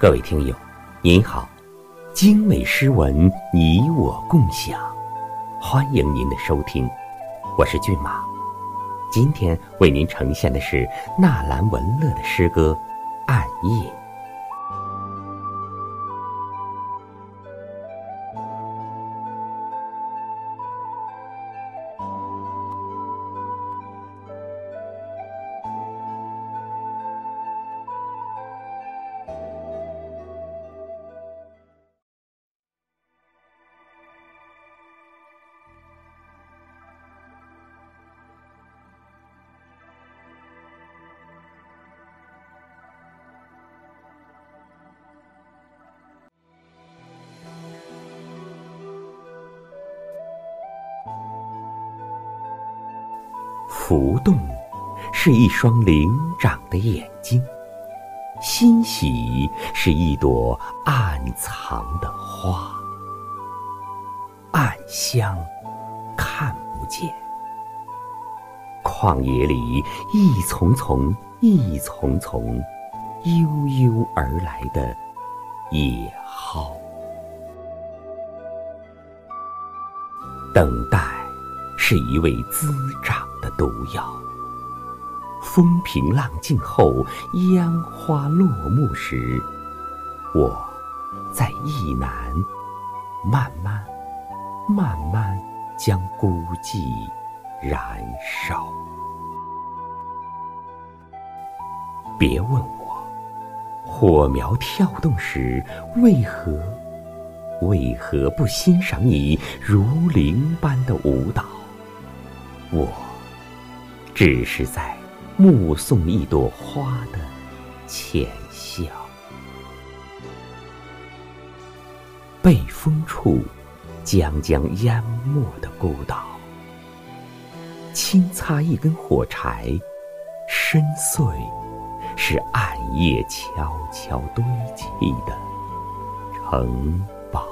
各位听友，您好，精美诗文你我共享，欢迎您的收听，我是骏马。今天为您呈现的是纳兰文乐的诗歌《暗夜》。浮动，是一双灵长的眼睛；欣喜，是一朵暗藏的花。暗香，看不见。旷野里，一丛丛、一丛丛，悠悠而来的野蒿。等待，是一位滋长。的毒药。风平浪静后，烟花落幕时，我在意南，慢慢、慢慢将孤寂燃烧。别问我，火苗跳动时，为何，为何不欣赏你如灵般的舞蹈？我。只是在目送一朵花的浅笑，被风处将将淹没的孤岛，轻擦一根火柴，深邃是暗夜悄悄堆砌的城堡。